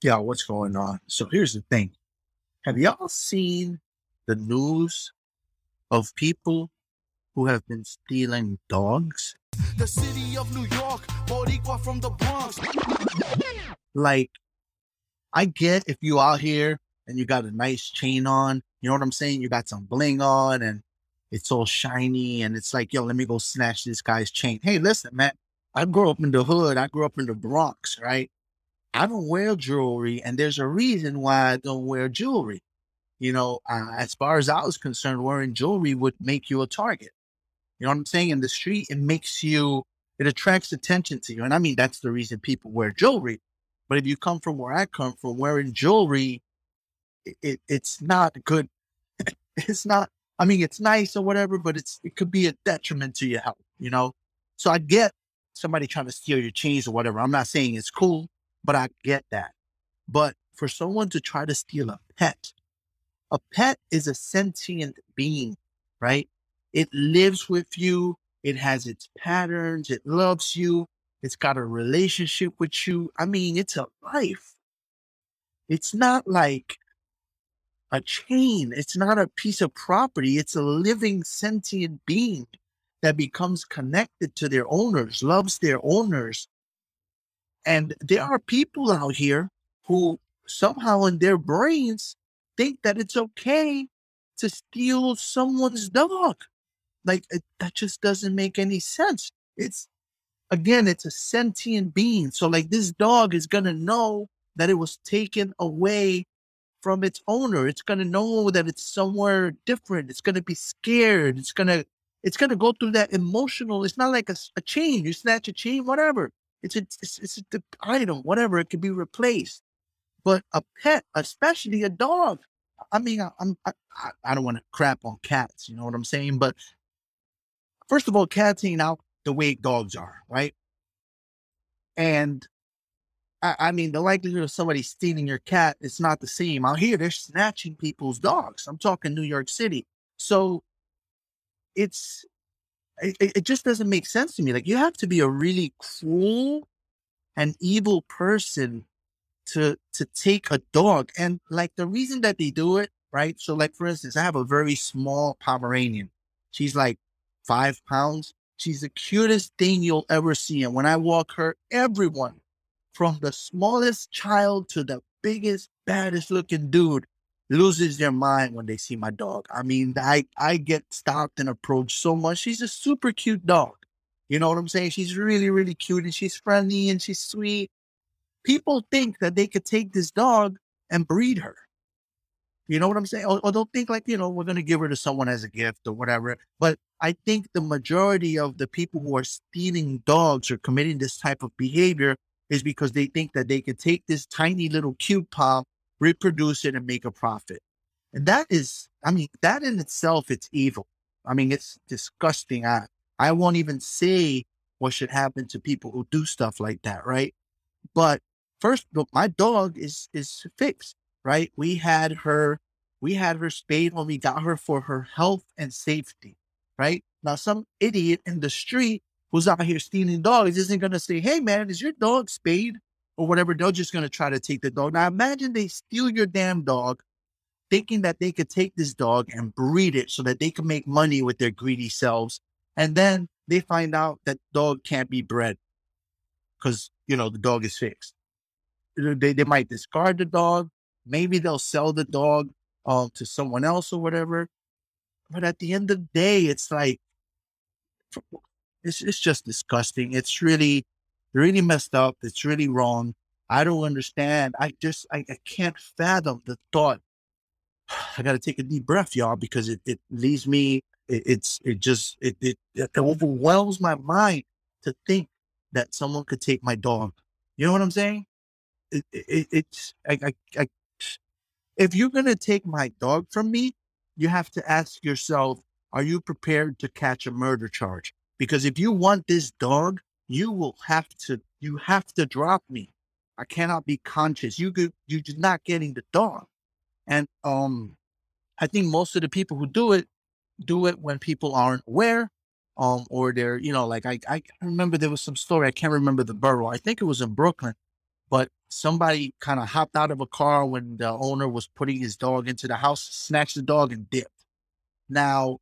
Yeah, what's going on? So here's the thing. Have y'all seen the news of people who have been stealing dogs? The city of New York, Boricua from the Bronx. Like, I get if you out here and you got a nice chain on, you know what I'm saying? You got some bling on and it's all shiny and it's like, yo, let me go snatch this guy's chain. Hey, listen, man, I grew up in the hood. I grew up in the Bronx, right? I don't wear jewelry, and there's a reason why I don't wear jewelry. You know, uh, as far as I was concerned, wearing jewelry would make you a target. You know what I'm saying? In the street, it makes you, it attracts attention to you. And I mean, that's the reason people wear jewelry. But if you come from where I come from, wearing jewelry, it, it it's not good. it's not, I mean, it's nice or whatever, but it's, it could be a detriment to your health, you know? So I get somebody trying to steal your chains or whatever. I'm not saying it's cool, but I get that. But for someone to try to steal a pet, a pet is a sentient being, right? It lives with you. It has its patterns. It loves you. It's got a relationship with you. I mean, it's a life. It's not like a chain. It's not a piece of property. It's a living sentient being that becomes connected to their owners, loves their owners. And there are people out here who somehow in their brains think that it's okay to steal someone's dog. Like it, that just doesn't make any sense. It's again, it's a sentient being. So like this dog is gonna know that it was taken away from its owner. It's gonna know that it's somewhere different. It's gonna be scared. It's gonna it's gonna go through that emotional. It's not like a, a chain. You snatch a chain, whatever. It's a, it's, it's a item, whatever. It can be replaced. But a pet, especially a dog, I mean, I, I'm I, I don't want to crap on cats. You know what I'm saying? But first of all, cats ain't out the way dogs are, right? And I, I mean, the likelihood of somebody stealing your cat is not the same. Out here, they're snatching people's dogs. I'm talking New York City. So it's it, it just doesn't make sense to me. Like you have to be a really cruel and evil person to to take a dog. And like the reason that they do it, right? So like for instance, I have a very small Pomeranian. She's like five pounds. She's the cutest thing you'll ever see. And when I walk her, everyone from the smallest child to the biggest, baddest looking dude loses their mind when they see my dog. I mean, I, I get stopped and approached so much. She's a super cute dog. You know what I'm saying? She's really, really cute and she's friendly and she's sweet. People think that they could take this dog and breed her. You know what I'm saying? Or, or don't think like, you know, we're going to give her to someone as a gift or whatever. But I think the majority of the people who are stealing dogs or committing this type of behavior is because they think that they can take this tiny little cute pop reproduce it and make a profit. And that is, I mean, that in itself, it's evil. I mean, it's disgusting. I, I won't even say what should happen to people who do stuff like that, right? But first, my dog is is fixed, right? We had her, we had her spayed when we got her for her health and safety, right? Now, some idiot in the street who's out here stealing dogs isn't gonna say, "Hey, man, is your dog spayed?" Or whatever, they're just going to try to take the dog. Now imagine they steal your damn dog, thinking that they could take this dog and breed it so that they can make money with their greedy selves. And then they find out that dog can't be bred because, you know, the dog is fixed. They, they might discard the dog. Maybe they'll sell the dog uh, to someone else or whatever. But at the end of the day, it's like, it's, it's just disgusting. It's really, really messed up. It's really wrong. I don't understand. I just I, I can't fathom the thought. I got to take a deep breath, y'all, because it, it leaves me. It, it's it just it, it it overwhelms my mind to think that someone could take my dog. You know what I'm saying? It, it, it's I, I, I if you're gonna take my dog from me, you have to ask yourself: Are you prepared to catch a murder charge? Because if you want this dog, you will have to you have to drop me. I cannot be conscious. You could you're just not getting the dog. And um I think most of the people who do it do it when people aren't aware. Um, or they're, you know, like I I remember there was some story, I can't remember the borough. I think it was in Brooklyn, but somebody kind of hopped out of a car when the owner was putting his dog into the house, snatched the dog and dipped. Now,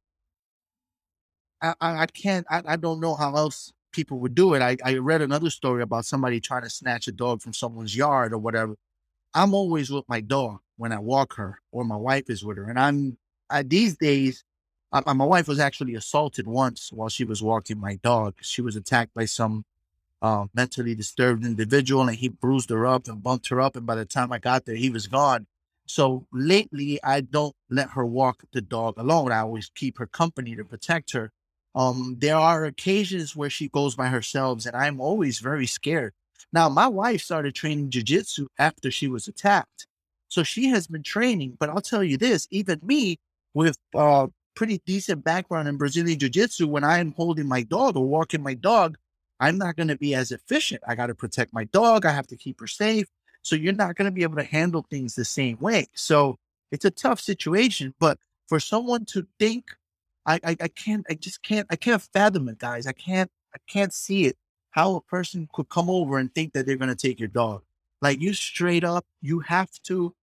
I, I, I can't, I, I don't know how else people would do it. I, I read another story about somebody trying to snatch a dog from someone's yard or whatever. I'm always with my dog when I walk her, or my wife is with her. And I'm I, these days, uh, my wife was actually assaulted once while she was walking my dog. She was attacked by some uh, mentally disturbed individual, and he bruised her up and bumped her up. And by the time I got there, he was gone. So lately, I don't let her walk the dog alone. I always keep her company to protect her. Um, there are occasions where she goes by herself, and I'm always very scared. Now, my wife started training jujitsu after she was attacked. So she has been training, but I'll tell you this, even me with uh pretty decent background in Brazilian jiu-jitsu, when I am holding my dog or walking my dog, I'm not going to be as efficient. I got to protect my dog. I have to keep her safe. So you're not going to be able to handle things the same way. So it's a tough situation, but for someone to think, I, I, I can't, I just can't, I can't fathom it, guys. I can't, I can't see it. How a person could come over and think that they're going to take your dog. Like you straight up, you have to,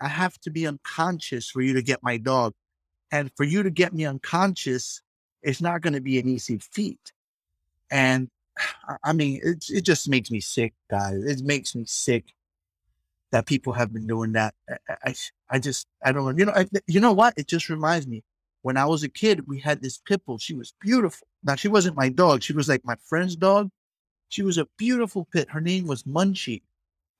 I have to be unconscious for you to get my dog. And for you to get me unconscious, it's not going to be an easy feat. And I mean, it, it just makes me sick, guys. It makes me sick that people have been doing that. I, I, I just, I don't know. You know, I, you know what? It just reminds me. When I was a kid, we had this pit bull. She was beautiful. Now, she wasn't my dog. She was like my friend's dog. She was a beautiful pit. Her name was Munchie.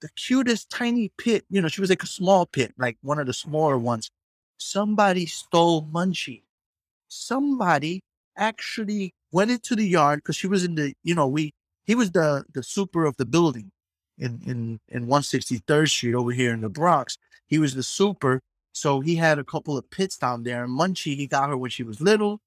The cutest tiny pit. You know, she was like a small pit, like one of the smaller ones. Somebody stole Munchie. Somebody actually went into the yard because she was in the, you know, we he was the the super of the building in in in 163rd Street over here in the Bronx. He was the super, so he had a couple of pits down there. And Munchie, he got her when she was little,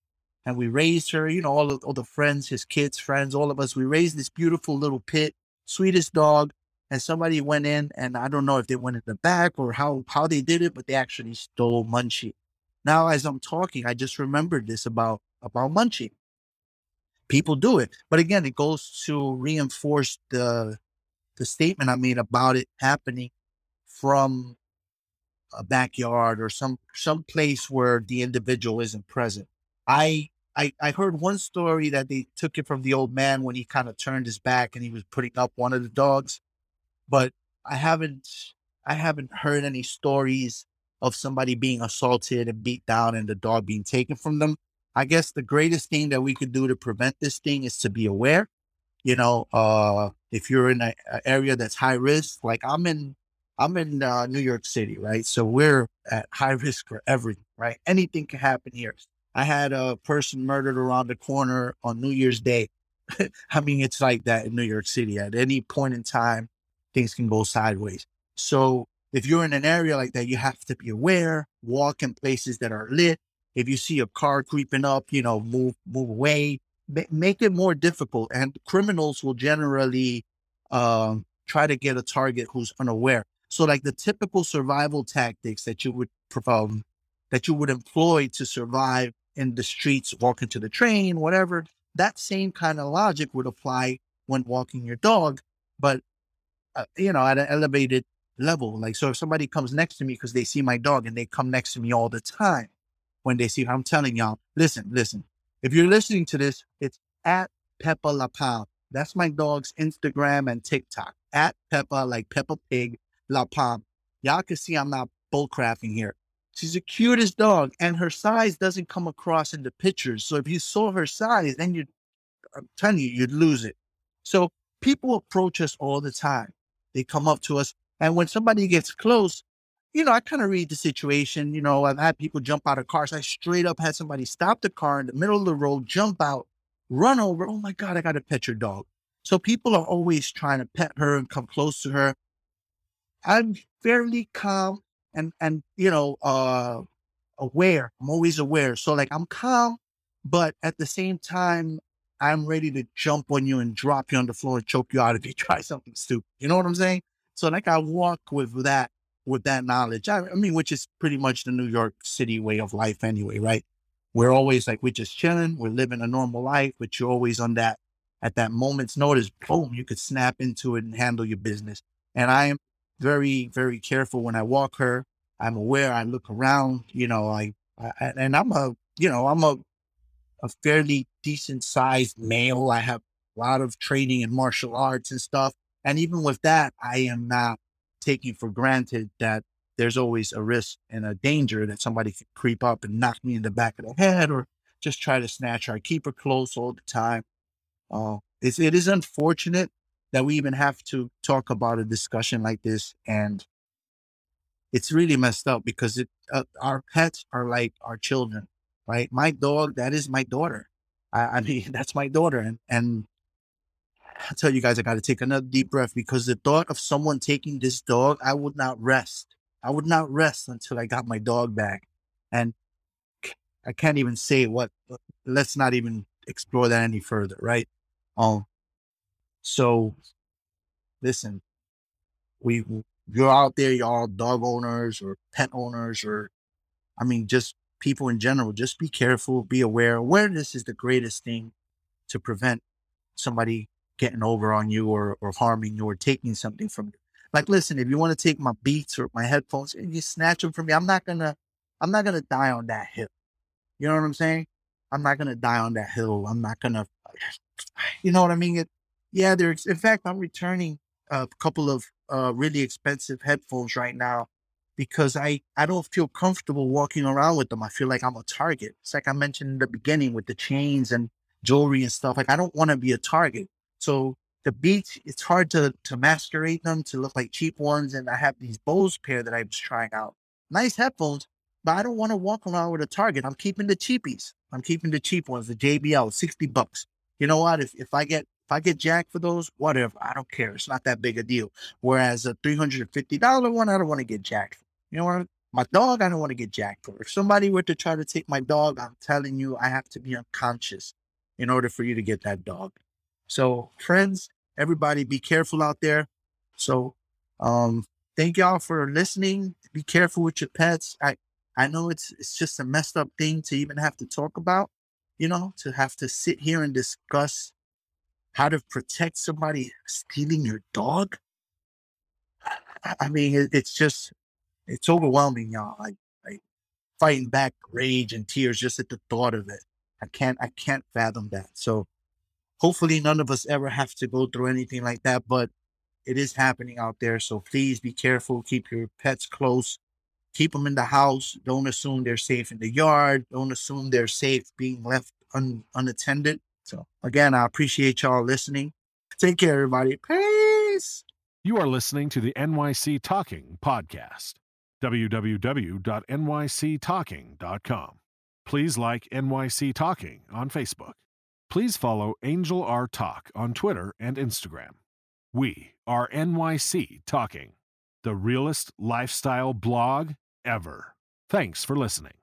and we raised her. You know, all of all the friends, his kids, friends, all of us. We raised this beautiful little pit, sweetest dog. And somebody went in, and I don't know if they went in the back or how how they did it, but they actually stole Munchie. Now, as I'm talking, I just remembered this about about Munchie. People do it, but again, it goes to reinforce the the statement I made about it happening from a backyard or some some place where the individual isn't present. I I, I heard one story that they took it from the old man when he kind of turned his back and he was putting up one of the dogs, but I haven't I haven't heard any stories of somebody being assaulted and beat down and the dog being taken from them. I guess the greatest thing that we could do to prevent this thing is to be aware. You know, uh, if you're in an area that's high risk, like I'm in, I'm in uh, New York City, right? So we're at high risk for everything, right? Anything can happen here. I had a person murdered around the corner on New Year's Day. I mean, it's like that in New York City. At any point in time, things can go sideways. So if you're in an area like that, you have to be aware, walk in places that are lit, if you see a car creeping up, you know, move move away. make it more difficult, and criminals will generally um, try to get a target who's unaware. So, like the typical survival tactics that you would um, that you would employ to survive in the streets, walking to the train, whatever. That same kind of logic would apply when walking your dog, but uh, you know, at an elevated level. Like, so if somebody comes next to me because they see my dog and they come next to me all the time, when they see. I'm telling y'all, listen, listen. If you're listening to this, it's at Peppa La Palm. That's my dog's Instagram and TikTok. At Peppa, like Peppa Pig, La Palm. Y'all can see I'm not bullcrapping here. She's the cutest dog, and her size doesn't come across in the pictures. So if you saw her size, then you'd, I'm telling you, you'd lose it. So people approach us all the time. They come up to us, and when somebody gets close, you know, I kind of read the situation. You know, I've had people jump out of cars. I straight up had somebody stop the car in the middle of the road, jump out, run over. Oh my God, I got to pet your dog. So people are always trying to pet her and come close to her. I'm fairly calm and, and, you know, uh, aware. I'm always aware. So like I'm calm, but at the same time, I'm ready to jump on you and drop you on the floor and choke you out if you try something stupid. You know what I'm saying? So like I walk with that with that knowledge. I, I mean, which is pretty much the New York City way of life anyway, right? We're always like, we're just chilling, we're living a normal life, but you're always on that, at that moment's notice, boom, you could snap into it and handle your business. And I am very, very careful when I walk her. I'm aware. I look around. You know, I, I and I'm a you know I'm a a fairly decent sized male. I have a lot of training in martial arts and stuff. And even with that, I am not taking for granted that there's always a risk and a danger that somebody could creep up and knock me in the back of the head or just try to snatch her. I keep her close all the time. Uh, it's, it is unfortunate that we even have to talk about a discussion like this. And it's really messed up because it, uh, our pets are like our children, right? My dog, that is my daughter. I, I mean, that's my daughter. And, and I tell you guys, I got to take another deep breath because the thought of someone taking this dog, I would not rest. I would not rest until I got my dog back. And I can't even say what, let's not even explore that any further, right? Um, so listen, we, you're out there, you're all dog owners or pet owners, or I mean, just people in general, just be careful, be aware. Awareness is the greatest thing to prevent somebody getting over on you or, or harming you or taking something from you. Like, listen, if you want to take my beats or my headphones and you snatch them from me, I'm not gonna, I'm not gonna die on that hill. You know what I'm saying? I'm not gonna die on that hill. I'm not gonna, you know what I mean? It, yeah, there's. In fact, I'm returning a couple of uh, really expensive headphones right now because I I don't feel comfortable walking around with them. I feel like I'm a target. It's like I mentioned in the beginning with the chains and jewelry and stuff. Like I don't want to be a target. So the beats, it's hard to to masquerade them to look like cheap ones. And I have these Bose pair that I was trying out. Nice headphones, but I don't want to walk around with a target. I'm keeping the cheapies. I'm keeping the cheap ones, the JBL, 60 bucks. You know what? If if I get if I get jacked for those, whatever. I don't care. It's not that big a deal. Whereas a $350 one, I don't want to get jacked. for. You know what? My dog, I don't want to get jacked for. If somebody were to try to take my dog, I'm telling you, I have to be unconscious in order for you to get that dog. So, friends, everybody be careful out there. So, um, thank y'all for listening. Be careful with your pets. I, I know it's it's just a messed up thing to even have to talk about, you know, to have to sit here and discuss how to protect somebody stealing your dog. I mean, it's just, it's overwhelming, y'all. Like, like fighting back rage and tears just at the thought of it. I can't, I can't fathom that. So hopefully none of us ever have to go through anything like that, but it is happening out there. So please be careful. Keep your pets close. Keep them in the house. Don't assume they're safe in the yard. Don't assume they're safe being left un- unattended. So again, I appreciate y'all listening. Take care, everybody. Peace. You are listening to the NYC Talking podcast. www.nyctalking.com. Please like NYC Talking on Facebook. Please follow Angel R Talk on Twitter and Instagram. We are NYC Talking, the realest lifestyle blog ever. Thanks for listening.